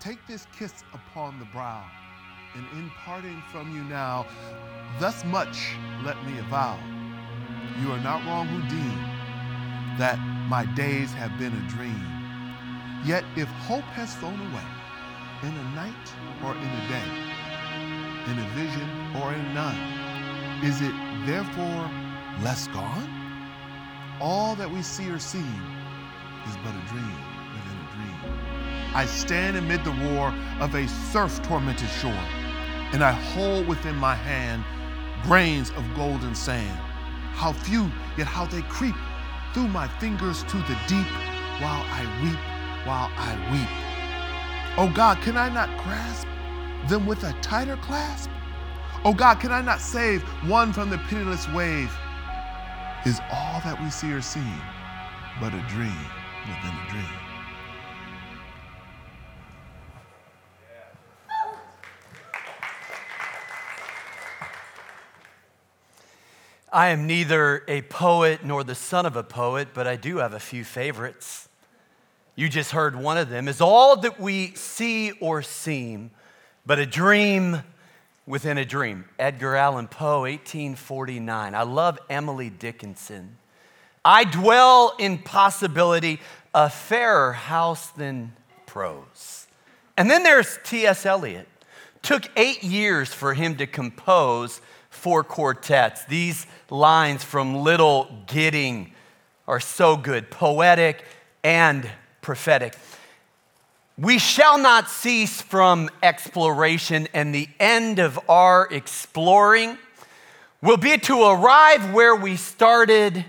take this kiss upon the brow, and in parting from you now, thus much let me avow. You are not wrong who deem that my days have been a dream. Yet if hope has flown away, in a night or in a day, in a vision or in none, is it therefore less gone? All that we see or seem is but a dream within a dream. I stand amid the roar of a surf tormented shore, and I hold within my hand grains of golden sand. How few, yet how they creep through my fingers to the deep while I weep, while I weep. Oh God, can I not grasp them with a tighter clasp? Oh God, can I not save one from the pitiless wave? Is all that we see or see but a dream within a dream? I am neither a poet nor the son of a poet, but I do have a few favorites. You just heard one of them. Is all that we see or seem but a dream within a dream? Edgar Allan Poe, 1849. I love Emily Dickinson. I dwell in possibility, a fairer house than prose. And then there's T.S. Eliot. Took eight years for him to compose four quartets. These lines from Little Gidding are so good, poetic and prophetic. We shall not cease from exploration, and the end of our exploring will be to arrive where we started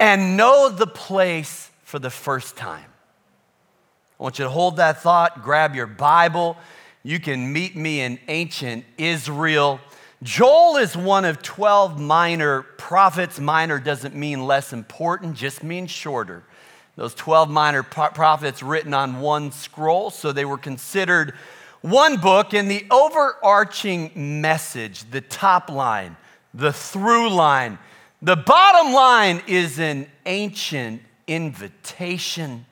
and know the place for the first time. I want you to hold that thought, grab your Bible. You can meet me in ancient Israel. Joel is one of 12 minor prophets. Minor doesn't mean less important, just means shorter. Those 12 minor prophets written on one scroll, so they were considered one book. And the overarching message, the top line, the through line, the bottom line is an ancient invitation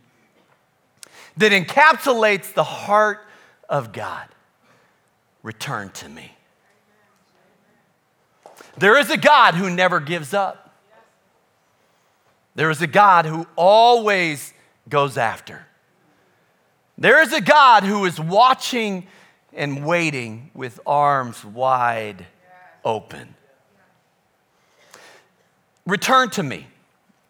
that encapsulates the heart of God. Return to me. There is a God who never gives up. There is a God who always goes after. There is a God who is watching and waiting with arms wide open. Return to me.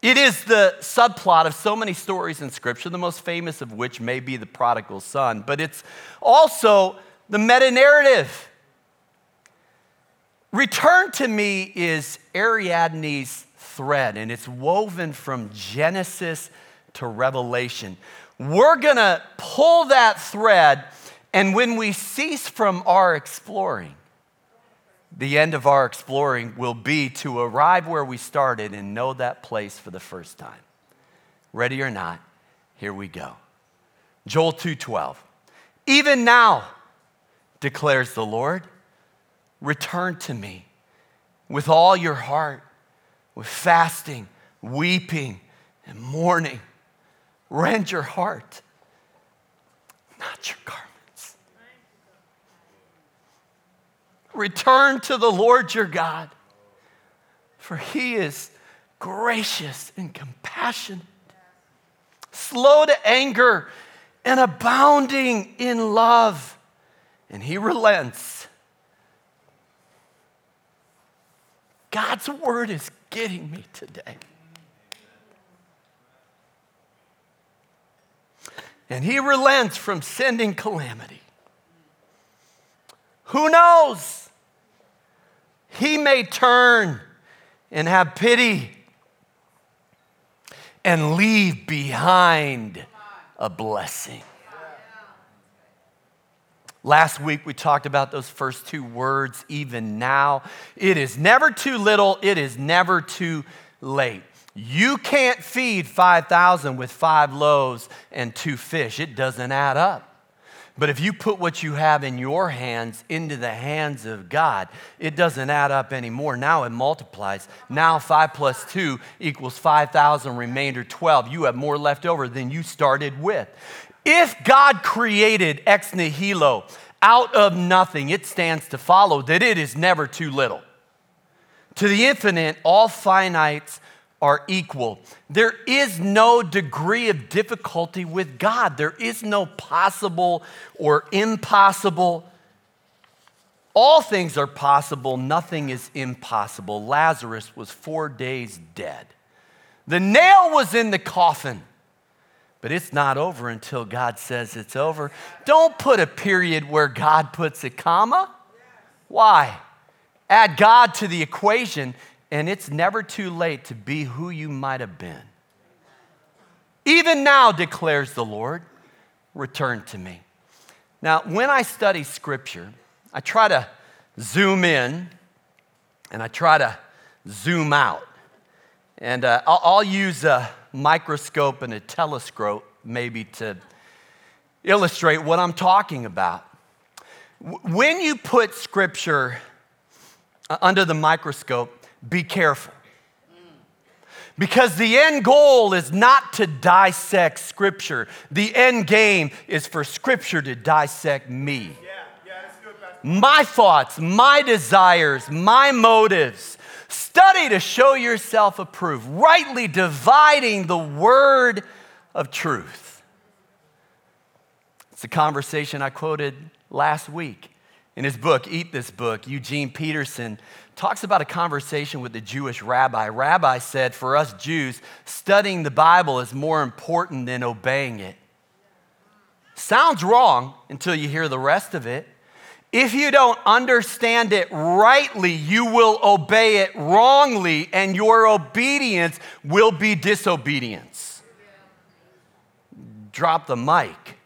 It is the subplot of so many stories in Scripture, the most famous of which may be the prodigal son, but it's also the meta narrative Return to me is Ariadne's thread, and it's woven from Genesis to Revelation. We're gonna pull that thread, and when we cease from our exploring, the end of our exploring will be to arrive where we started and know that place for the first time. Ready or not, here we go. Joel 2:12. Even now, declares the Lord, Return to me with all your heart, with fasting, weeping, and mourning. Rend your heart, not your garments. Return to the Lord your God, for he is gracious and compassionate, slow to anger, and abounding in love, and he relents God's word is getting me today. And he relents from sending calamity. Who knows? He may turn and have pity and leave behind a blessing. Last week we talked about those first two words, even now. It is never too little, it is never too late. You can't feed 5,000 with five loaves and two fish, it doesn't add up. But if you put what you have in your hands into the hands of God, it doesn't add up anymore. Now it multiplies. Now 5 plus 2 equals 5,000, remainder 12. You have more left over than you started with. If God created ex nihilo out of nothing, it stands to follow that it is never too little. To the infinite, all finites are equal. There is no degree of difficulty with God. There is no possible or impossible. All things are possible, nothing is impossible. Lazarus was four days dead. The nail was in the coffin, but it's not over until God says it's over. Don't put a period where God puts a comma. Why? Add God to the equation, and it's never too late to be who you might have been. Even now, declares the Lord, return to me. Now, when I study scripture, I try to zoom in and I try to zoom out. And uh, I'll, I'll use a microscope and a telescope maybe to illustrate what I'm talking about. When you put scripture uh, under the microscope, be careful. Because the end goal is not to dissect Scripture. The end game is for Scripture to dissect me. Yeah, yeah, good, my thoughts, my desires, my motives. Study to show yourself approved, rightly dividing the word of truth. It's a conversation I quoted last week in his book, Eat This Book. Eugene Peterson talks about a conversation with the Jewish rabbi. Rabbi said, For us Jews, studying the Bible is more important than obeying it. Sounds wrong until you hear the rest of it. If you don't understand it rightly, you will obey it wrongly, and your obedience will be disobedience. Drop the mic,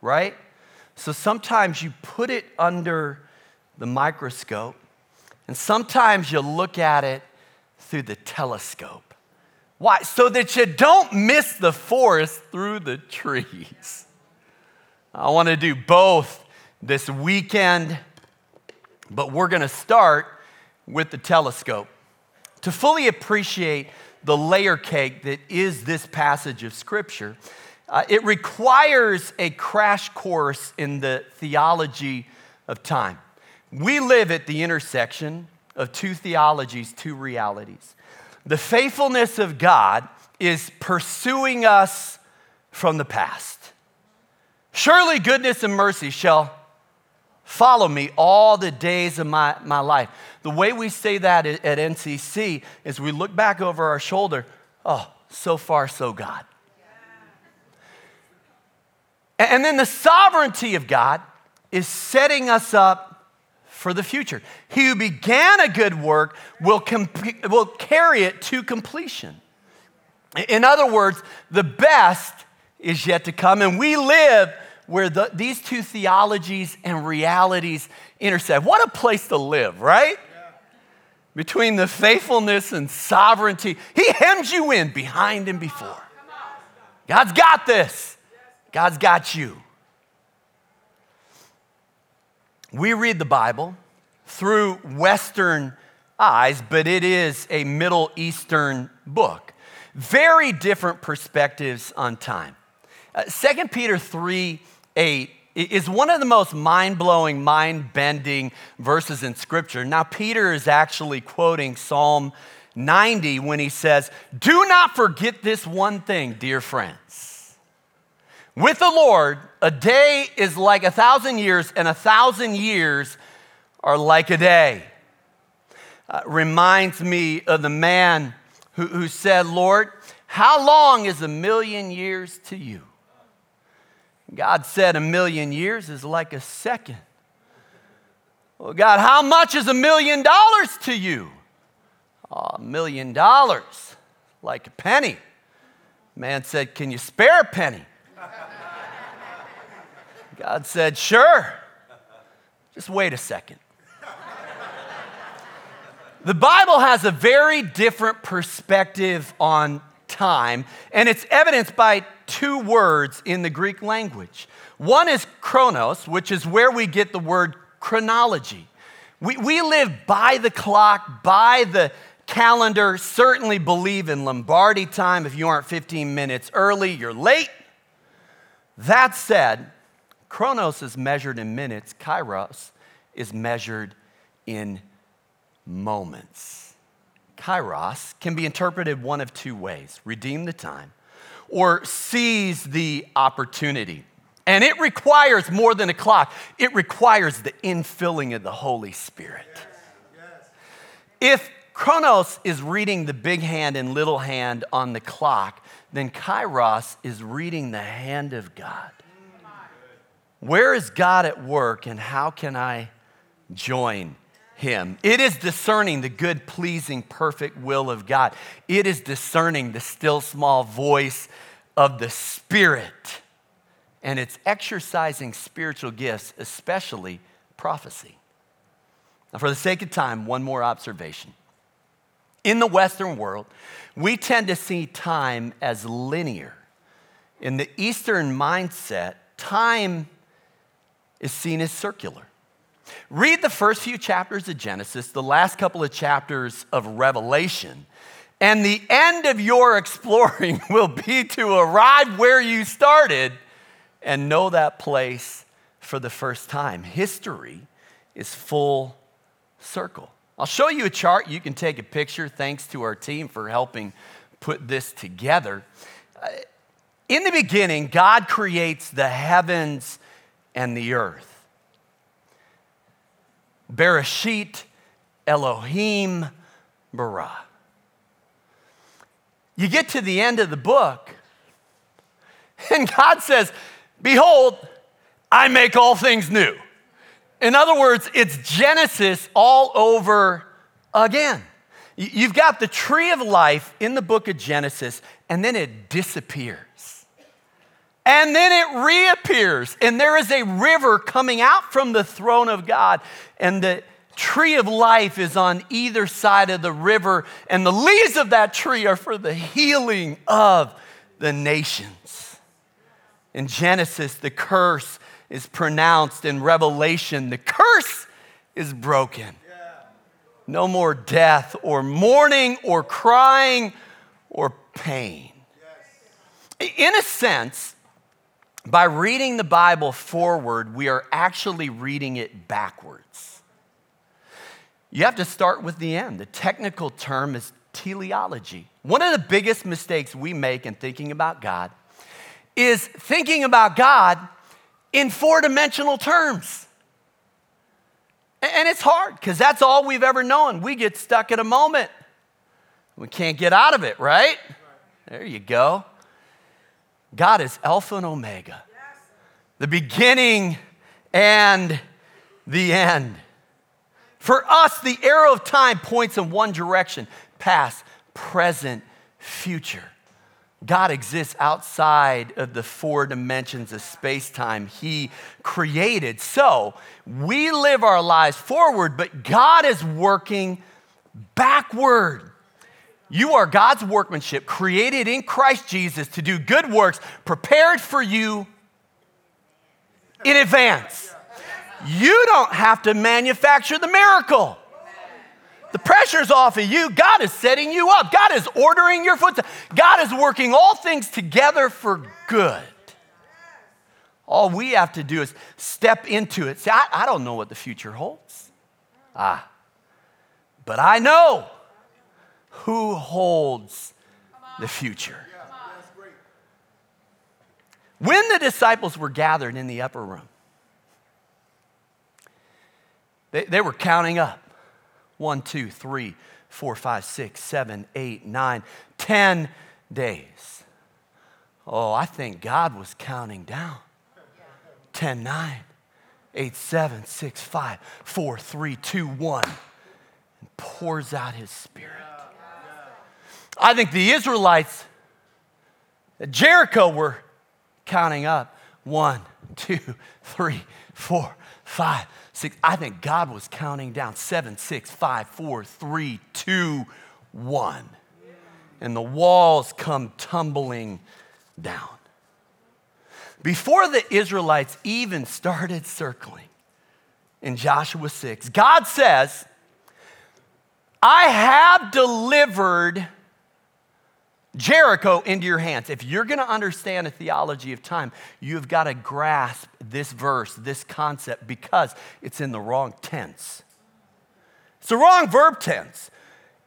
right? So sometimes you put it under the microscope and sometimes you look at it through the telescope. Why? So that you don't miss the forest through the trees. I want to do both this weekend, but we're going to start with the telescope. To fully appreciate the layer cake that is this passage of Scripture, uh, it requires a crash course in the theology of time. We live at the intersection of two theologies, two realities. The faithfulness of God is pursuing us from the past. Surely goodness and mercy shall follow me all the days of my, my life. The way we say that at NCC is we look back over our shoulder, oh, so far, so God. And then the sovereignty of God is setting us up for the future. He who began a good work will, comp- will carry it to completion. In other words, the best is yet to come, and we live where the, these two theologies and realities intersect. What a place to live, right? Yeah. Between the faithfulness and sovereignty, He hems you in behind and before. God's got this, God's got you. We read the Bible through Western eyes, but it is a Middle Eastern book. Very different perspectives on time. Uh, 2 Peter 3 8 is one of the most mind blowing, mind bending verses in Scripture. Now, Peter is actually quoting Psalm 90 when he says, Do not forget this one thing, dear friends. With the Lord, a day is like a thousand years, and a thousand years are like a day. Uh, reminds me of the man who, who said, Lord, how long is a million years to you? God said, A million years is like a second. Well, God, how much is a million dollars to you? A million dollars, like a penny. Man said, Can you spare a penny? God said, Sure. Just wait a second. the Bible has a very different perspective on time, and it's evidenced by two words in the Greek language. One is chronos, which is where we get the word chronology. We, we live by the clock, by the calendar, certainly believe in Lombardi time. If you aren't 15 minutes early, you're late. That said, chronos is measured in minutes, kairos is measured in moments. Kairos can be interpreted one of two ways redeem the time or seize the opportunity. And it requires more than a clock, it requires the infilling of the Holy Spirit. If Chronos is reading the big hand and little hand on the clock, then Kairos is reading the hand of God. Where is God at work and how can I join him? It is discerning the good, pleasing, perfect will of God. It is discerning the still small voice of the Spirit and it's exercising spiritual gifts, especially prophecy. Now, for the sake of time, one more observation. In the Western world, we tend to see time as linear. In the Eastern mindset, time is seen as circular. Read the first few chapters of Genesis, the last couple of chapters of Revelation, and the end of your exploring will be to arrive where you started and know that place for the first time. History is full circle. I'll show you a chart. You can take a picture. Thanks to our team for helping put this together. Uh, in the beginning, God creates the heavens and the earth. Bereshit Elohim bara. You get to the end of the book, and God says, Behold, I make all things new. In other words, it's Genesis all over again. You've got the tree of life in the book of Genesis, and then it disappears. And then it reappears, and there is a river coming out from the throne of God, and the tree of life is on either side of the river, and the leaves of that tree are for the healing of the nations. In Genesis, the curse is pronounced. In Revelation, the curse is broken. No more death or mourning or crying or pain. In a sense, by reading the Bible forward, we are actually reading it backwards. You have to start with the end. The technical term is teleology. One of the biggest mistakes we make in thinking about God is thinking about God in four dimensional terms. And it's hard because that's all we've ever known. We get stuck in a moment. We can't get out of it, right? There you go. God is Alpha and Omega, the beginning and the end. For us, the arrow of time points in one direction past, present, future. God exists outside of the four dimensions of space time He created. So we live our lives forward, but God is working backward. You are God's workmanship, created in Christ Jesus to do good works, prepared for you in advance. You don't have to manufacture the miracle. The pressure's off of you. God is setting you up. God is ordering your footsteps. God is working all things together for good. All we have to do is step into it. See, I, I don't know what the future holds. Ah, but I know who holds the future. When the disciples were gathered in the upper room, they, they were counting up one, two, three, four, five, six, seven, eight, nine, ten days. Oh, I think God was counting down. 10, 9, 8, 7, 6, 5, 4, 3, 2, 1, and pours out his spirit. I think the Israelites at Jericho were counting up one, two, three, four, five, six. I think God was counting down seven, six, five, four, three, two, one. And the walls come tumbling down. Before the Israelites even started circling in Joshua 6, God says, I have delivered Jericho into your hands. If you're going to understand a theology of time, you've got to grasp this verse, this concept, because it's in the wrong tense. It's the wrong verb tense.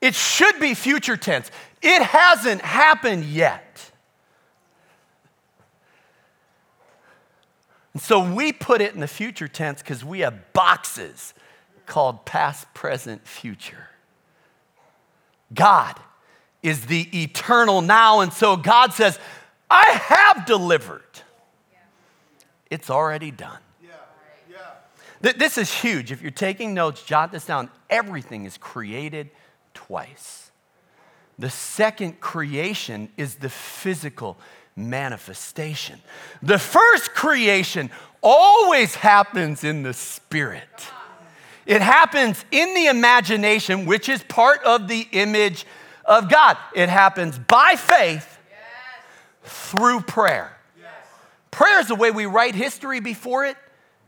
It should be future tense. It hasn't happened yet. And so we put it in the future tense because we have boxes called past, present, future. God is the eternal now. And so God says, I have delivered. It's already done. This is huge. If you're taking notes, jot this down. Everything is created twice. The second creation is the physical manifestation. The first creation always happens in the spirit. It happens in the imagination, which is part of the image of God. It happens by faith through prayer. Prayer is the way we write history before it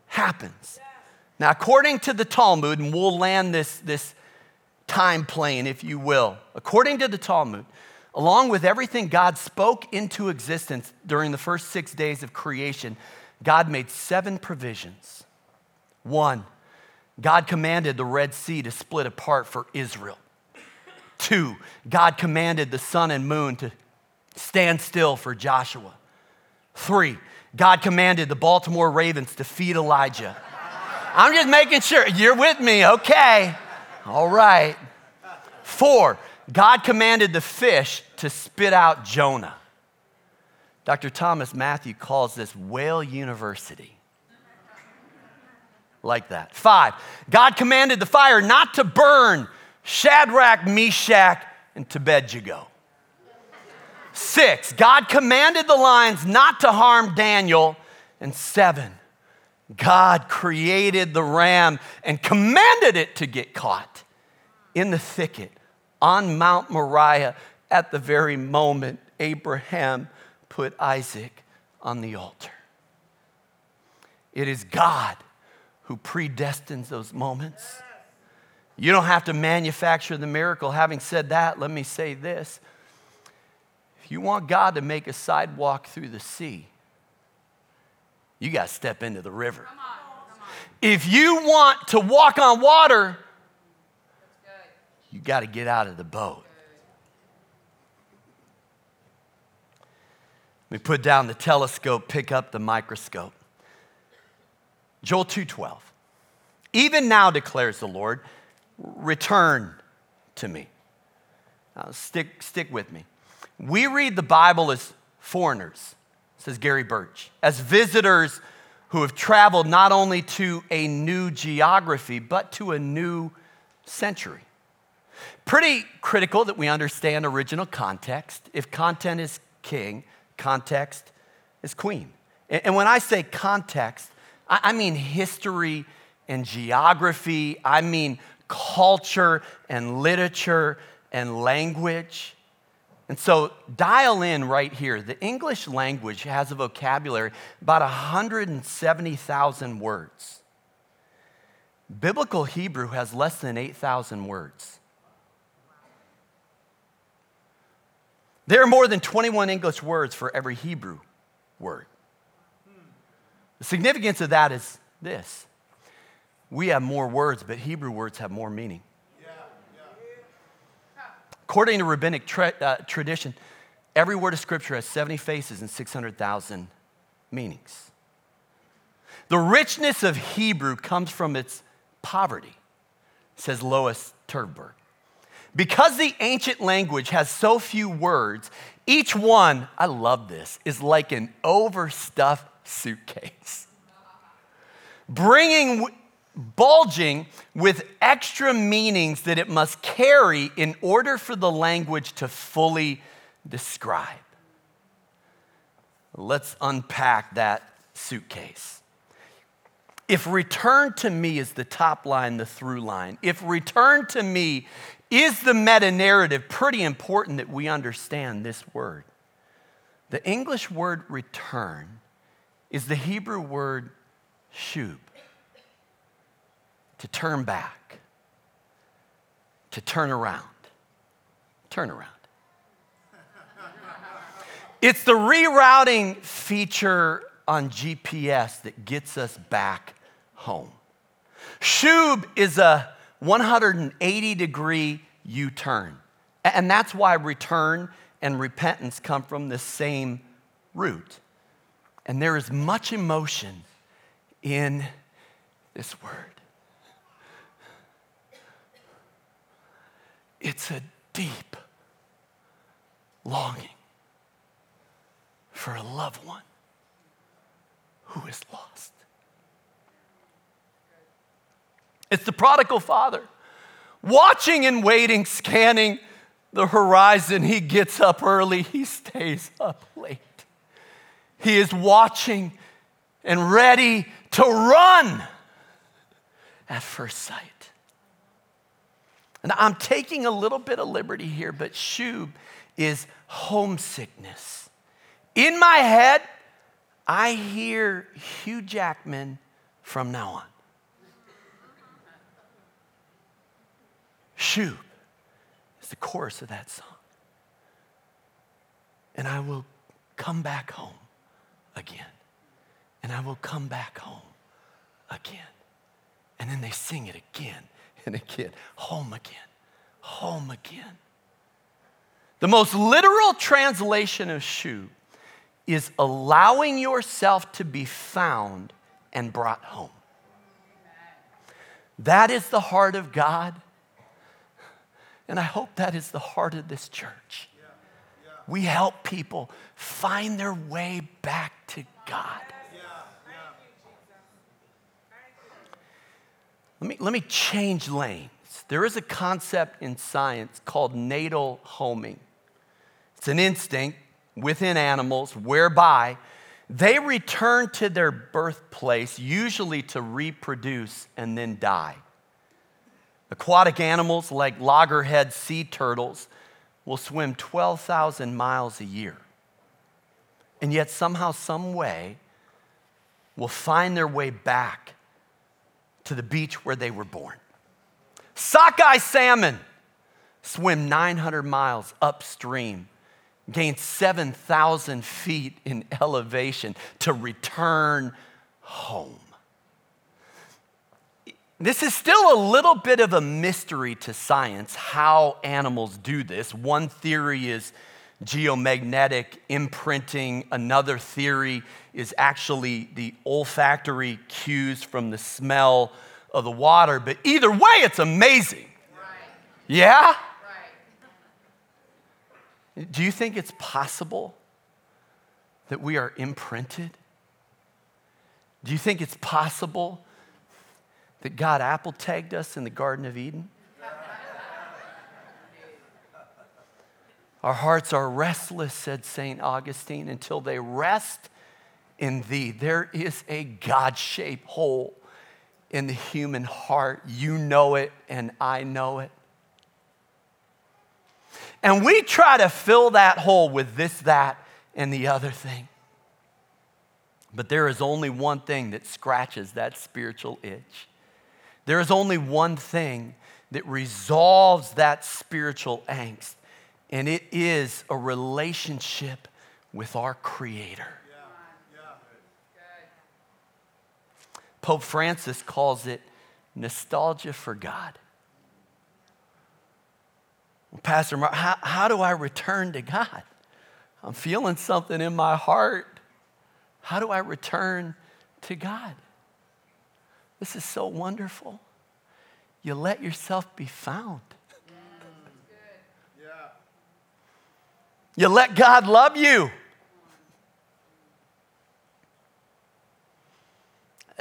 happens. Now, according to the Talmud, and we'll land this, this time plane, if you will, according to the Talmud, along with everything God spoke into existence during the first six days of creation, God made seven provisions. One, God commanded the Red Sea to split apart for Israel. Two, God commanded the sun and moon to stand still for Joshua. Three, God commanded the Baltimore Ravens to feed Elijah. I'm just making sure you're with me, okay? All right. Four, God commanded the fish to spit out Jonah. Dr. Thomas Matthew calls this whale university. Like that. Five, God commanded the fire not to burn Shadrach, Meshach, and Abednego. Six, God commanded the lions not to harm Daniel. And seven, God created the ram and commanded it to get caught in the thicket on Mount Moriah at the very moment Abraham put Isaac on the altar. It is God who predestines those moments. You don't have to manufacture the miracle. Having said that, let me say this. If you want God to make a sidewalk through the sea, you got to step into the river. Come on, come on. If you want to walk on water, you got to get out of the boat. We put down the telescope, pick up the microscope. Joel 2:12. Even now declares the Lord, return to me. Now, stick, stick with me. We read the Bible as foreigners, says Gary Burge, as visitors who have traveled not only to a new geography, but to a new century. Pretty critical that we understand original context. If content is king, context is queen. And when I say context, I mean history and geography, I mean culture and literature and language. And so dial in right here. The English language has a vocabulary about 170,000 words. Biblical Hebrew has less than 8,000 words. There are more than 21 English words for every Hebrew word. The significance of that is this we have more words, but Hebrew words have more meaning. According to rabbinic tra- uh, tradition, every word of Scripture has 70 faces and 600,000 meanings. The richness of Hebrew comes from its poverty, says Lois Tverberg. Because the ancient language has so few words, each one, I love this, is like an overstuffed suitcase. Bringing bulging with extra meanings that it must carry in order for the language to fully describe. Let's unpack that suitcase. If return to me is the top line, the through line, if return to me is the meta narrative, pretty important that we understand this word. The English word return is the Hebrew word shub to turn back, to turn around. Turn around. It's the rerouting feature on GPS that gets us back home. Shub is a 180 degree U turn. And that's why return and repentance come from the same root. And there is much emotion in this word. It's a deep longing for a loved one who is lost. It's the prodigal father watching and waiting, scanning the horizon. He gets up early, he stays up late. He is watching and ready to run at first sight. And I'm taking a little bit of liberty here, but shub is homesickness. In my head, I hear Hugh Jackman from now on. Shub is the chorus of that song. And I will come back home again. And I will come back home again. And then they sing it again and again. Home again. Home again. The most literal translation of shub is allowing yourself to be found and brought home. That is the heart of God. And I hope that is the heart of this church. We help people find their way back to God. Let me, let me change lanes. There is a concept in science called natal homing. It's an instinct within animals whereby they return to their birthplace, usually to reproduce and then die. Aquatic animals like loggerhead sea turtles will swim 12,000 miles a year. And yet, somehow, some way, will find their way back to the beach where they were born. Sockeye salmon swim 900 miles upstream, gain 7,000 feet in elevation to return home. This is still a little bit of a mystery to science how animals do this. One theory is geomagnetic imprinting, another theory is actually the olfactory cues from the smell of the water. But either way, it's amazing. Right. Yeah? Right. Do you think it's possible that we are imprinted? Do you think it's possible that God apple tagged us in the Garden of Eden? Our hearts are restless, said St. Augustine, until they rest in thee. There is a God shaped hole in the human heart. You know it, and I know it. And we try to fill that hole with this, that, and the other thing. But there is only one thing that scratches that spiritual itch. There is only one thing that resolves that spiritual angst, and it is a relationship with our Creator. Pope Francis calls it nostalgia for God. Well, Pastor Mark, how, how do I return to God? I'm feeling something in my heart. How do I return to God? This is so wonderful. You let yourself be found. You let God love you.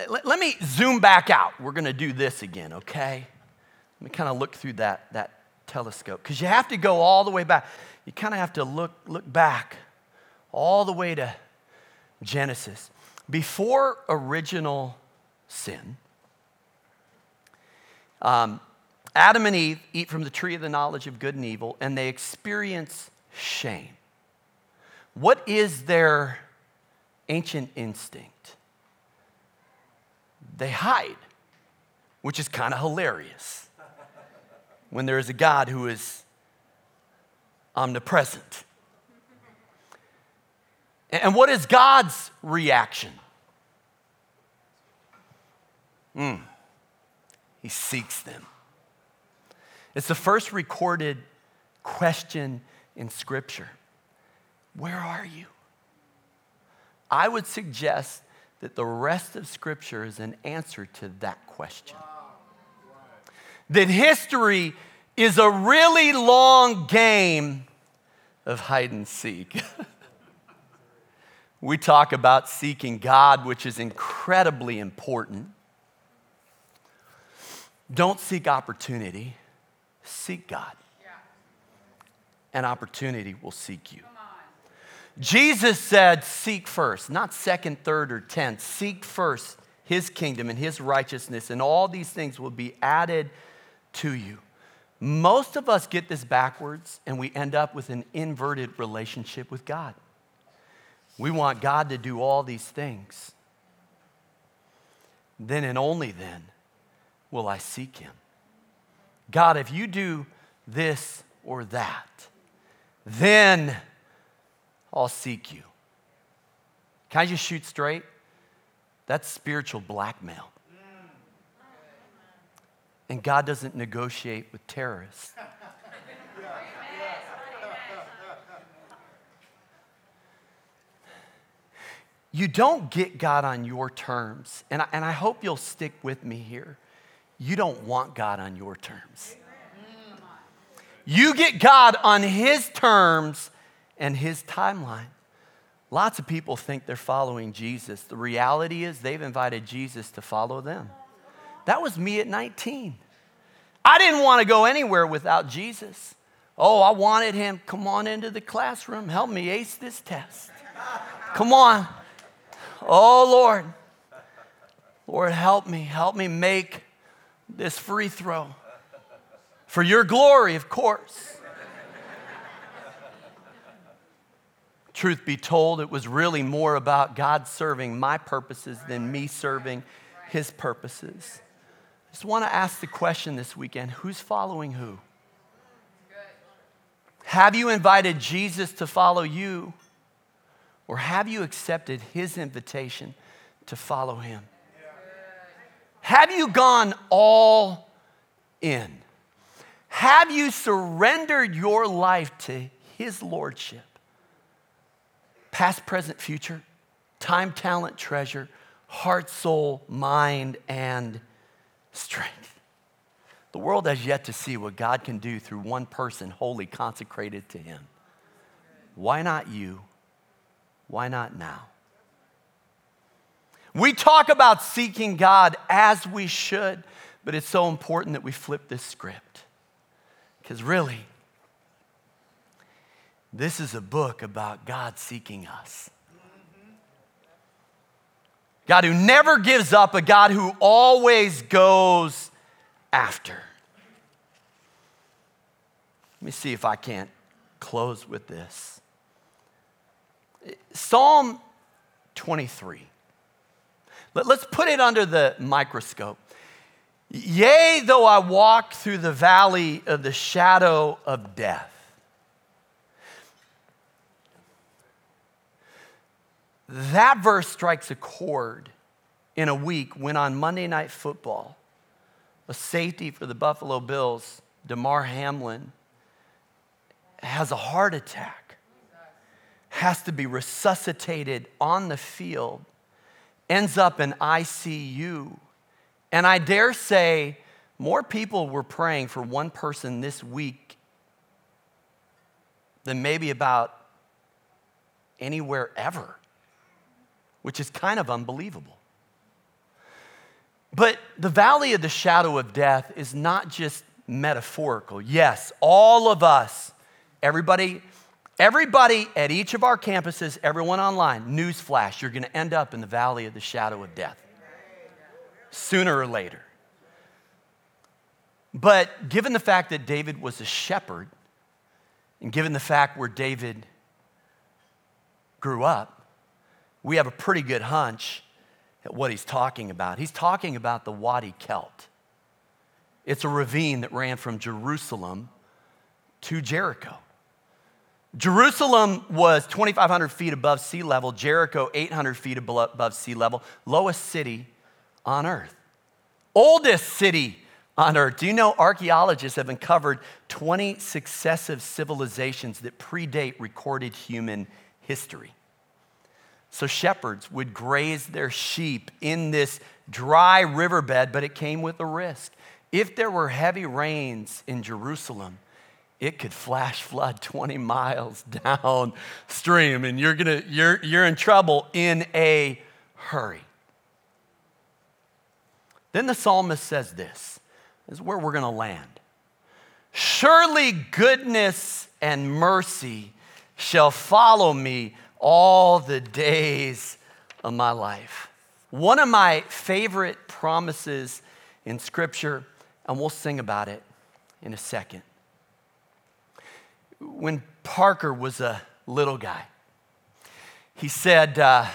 Let, let me zoom back out. We're going to do this again, okay? Let me kind of look through that, that telescope because you have to go all the way back. You kind of have to look, look back all the way to Genesis. Before original sin, um, Adam and Eve eat from the tree of the knowledge of good and evil, and they experience shame. What is their ancient instinct? They hide, which is kind of hilarious when there is a God who is omnipresent. And what is God's reaction? Mm. He seeks them. It's the first recorded question in Scripture Where are you? I would suggest that the rest of Scripture is an answer to that question. That history is a really long game of hide and seek. we talk about seeking God, which is incredibly important. Don't seek opportunity, seek God. An opportunity will seek you. Jesus said, Seek first, not second, third, or tenth. Seek first his kingdom and his righteousness, and all these things will be added to you. Most of us get this backwards, and we end up with an inverted relationship with God. We want God to do all these things. Then and only then will I seek him. God, if you do this or that, then I'll seek you. Can I just shoot straight? That's spiritual blackmail. And God doesn't negotiate with terrorists. You don't get God on your terms. And I, and I hope you'll stick with me here. You don't want God on your terms. You get God on His terms and His timeline. Lots of people think they're following Jesus. The reality is they've invited Jesus to follow them. That was me at 19. I didn't want to go anywhere without Jesus. Oh, I wanted him. Come on into the classroom. Help me ace this test. Come on. Oh, Lord. Lord, help me. Help me make this free throw. For your glory, of course. Truth be told, it was really more about God serving my purposes than me serving his purposes. I just want to ask the question this weekend who's following who? Have you invited Jesus to follow you? Or have you accepted his invitation to follow him? Have you gone all in? Have you surrendered your life to His Lordship? Past, present, future, time, talent, treasure, heart, soul, mind, and strength. The world has yet to see what God can do through one person wholly consecrated to Him. Why not you? Why not now? We talk about seeking God as we should, but it's so important that we flip this script. Because really, this is a book about God seeking us. God who never gives up, a God who always goes after. Let me see if I can't close with this. Psalm 23. Let's put it under the microscope. Yea, though I walk through the valley of the shadow of death. That verse strikes a chord in a week when on Monday Night Football, a safety for the Buffalo Bills, Damar Hamlin, has a heart attack, has to be resuscitated on the field ends up in ICU. And I dare say more people were praying for one person this week than maybe about anywhere ever, which is kind of unbelievable. But the valley of the shadow of death is not just metaphorical. Yes, all of us, everybody Everybody at each of our campuses, everyone online, newsflash, you're going to end up in the valley of the shadow of death sooner or later. But given the fact that David was a shepherd, and given the fact where David grew up, we have a pretty good hunch at what he's talking about. He's talking about the Wadi Kelt. It's a ravine that ran from Jerusalem to Jericho. Jerusalem was 2,500 feet above sea level, Jericho 800 feet above sea level, lowest city on earth. Oldest city on earth. Do you know archaeologists have uncovered 20 successive civilizations that predate recorded human history? So shepherds would graze their sheep in this dry riverbed, but it came with a risk. If there were heavy rains in Jerusalem, it could flash flood 20 miles downstream, and you're, gonna, you're, you're in trouble in a hurry. Then the psalmist says this, this is where we're going to land. Surely goodness and mercy shall follow me all the days of my life. One of my favorite promises in Scripture, and we'll sing about it in a second. When Parker was a little guy, he said, uh,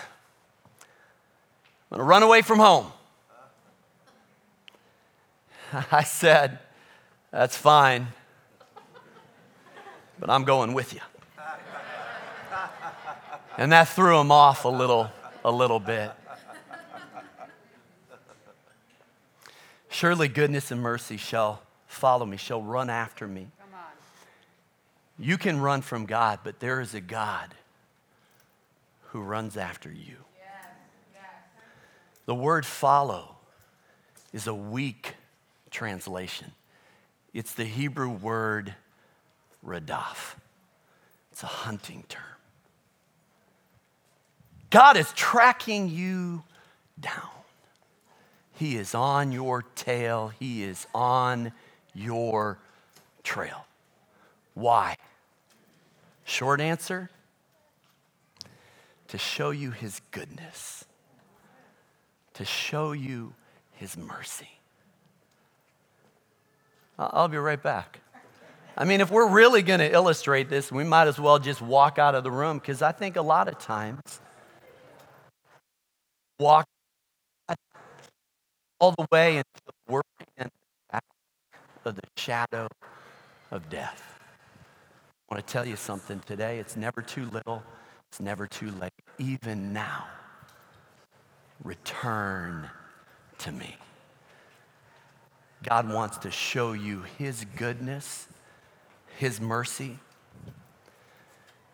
I'm gonna run away from home. I said, That's fine, but I'm going with you. And that threw him off a little, a little bit. Surely goodness and mercy shall follow me, shall run after me. You can run from God, but there is a God who runs after you. Yes, yes. The word follow is a weak translation. It's the Hebrew word radaf. It's a hunting term. God is tracking you down. He is on your tail. He is on your trail. Why? Short answer to show you his goodness, to show you his mercy. I'll be right back. I mean, if we're really going to illustrate this, we might as well just walk out of the room because I think a lot of times walk all the way into the worry and of the shadow of death. I want to tell you something today. It's never too little, it's never too late. Even now, return to me. God wants to show you His goodness, His mercy.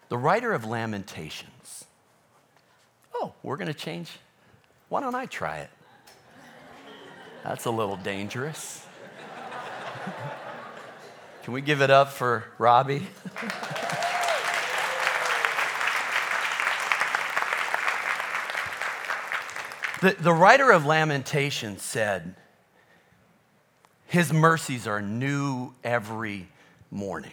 The writer of Lamentations. Oh, we're going to change why don't I try it? That's a little dangerous. Can we give it up for Robbie? the, the writer of Lamentations said, His mercies are new every morning.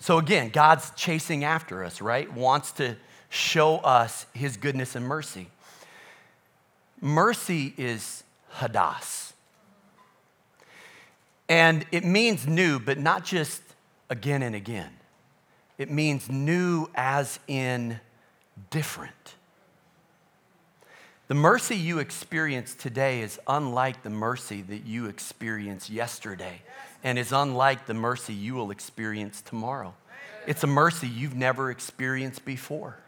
So again, God's chasing after us, right? Wants to show us His goodness and mercy. Mercy is chadash. And it means new, but not just again and again. It means new as in different. The mercy you experience today is unlike the mercy that you experienced yesterday, and is unlike the mercy you will experience tomorrow. It's a mercy you've never experienced before.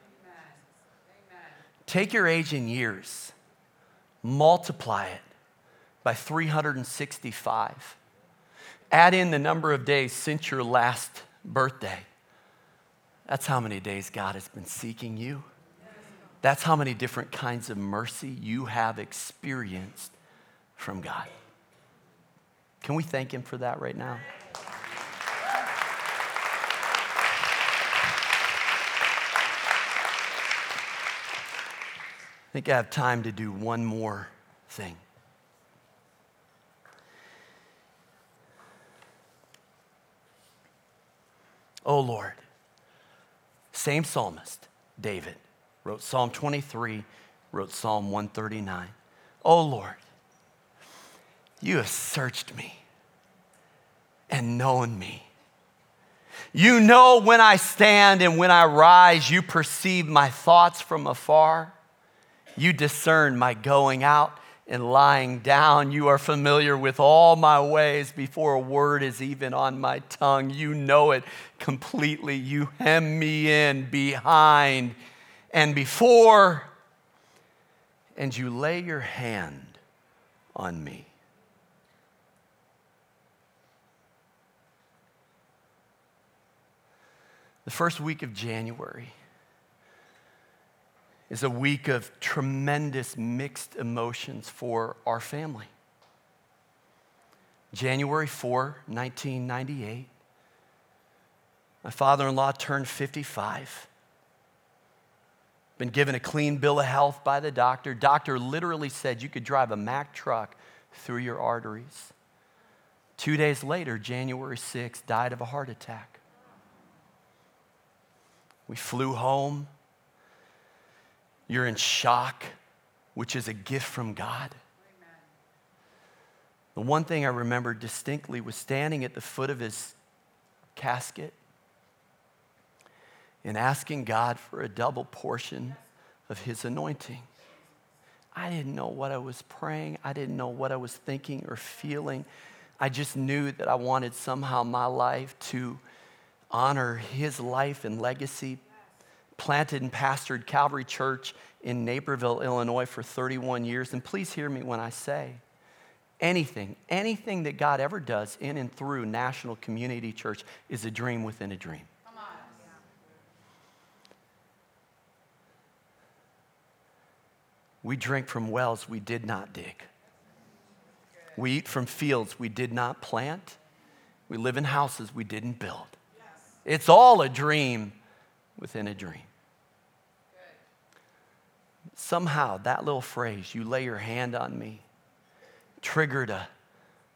Take your age in years multiply it by 365. Add in the number of days since your last birthday. That's how many days God has been seeking you. That's how many different kinds of mercy you have experienced from God. Can we thank Him for that right now? I think I have time to do one more thing. Oh Lord, same psalmist, David, wrote Psalm 23, wrote Psalm 139. Oh Lord, you have searched me and known me. You know when I stand and when I rise, you perceive my thoughts from afar. You discern my going out and lying down. You are familiar with all my ways before a word is even on my tongue. You know it completely. You hem me in behind and before, and you lay your hand on me. The first week of January is a week of tremendous mixed emotions for our family. January 4, 1998, my father in law turned 55. Been given a clean bill of health by the doctor. Doctor literally said you could drive a Mack truck through your arteries. Two days later, January 6th, died of a heart attack. We flew home you're in shock, which is a gift from God. Amen. The one thing I remember distinctly was standing at the foot of his casket and asking God for a double portion of his anointing. I didn't know what I was praying. I didn't know what I was thinking or feeling. I just knew that I wanted somehow my life to honor his life and legacy planted and pastored Calvary Church in Naperville, Illinois for 31 years. And please hear me when I say anything, anything that God ever does in and through National Community Church is a dream within a dream. We drink from wells we did not dig. We eat from fields we did not plant. We live in houses we didn't build. It's all a dream within a dream somehow that little phrase, you lay your hand on me, triggered a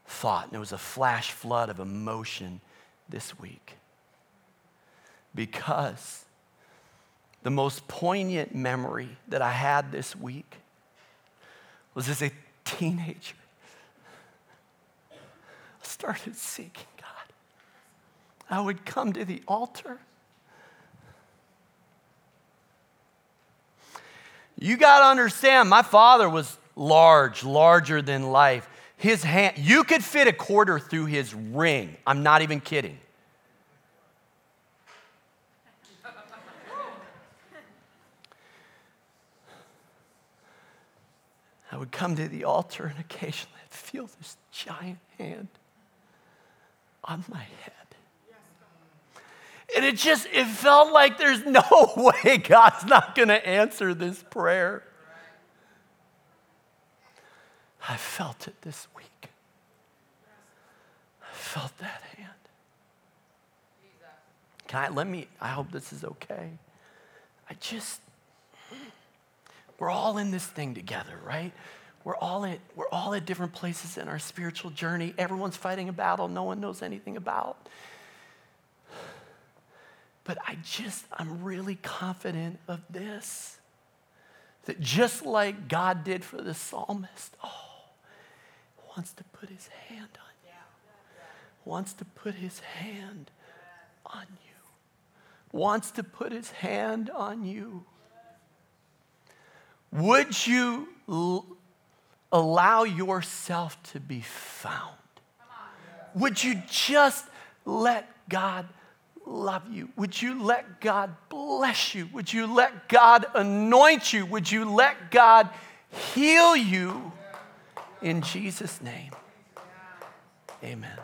thought. And it was a flash flood of emotion this week. Because the most poignant memory that I had this week was as a teenager. I started seeking God. I would come to the altar You got to understand, my father was large, larger than life. His hand, you could fit a quarter through his ring. I'm not even kidding. I would come to the altar and occasionally I'd feel this giant hand on my head. And it just, it felt like there's no way God's not going to answer this prayer. I felt it this week. I felt that hand. Can I, let me, I hope this is okay. I just, we're all in this thing together, right? We're all, in, we're all at different places in our spiritual journey. Everyone's fighting a battle no one knows anything about. But I just, I'm really confident of this. That just like God did for the psalmist, oh, wants to put his hand on you. Wants to put his hand on you. Wants to put his hand on you. Would you l- allow yourself to be found? Would you just let God love you? Would you let God bless you? Would you let God anoint you? Would you let God heal you? In Jesus' name, amen.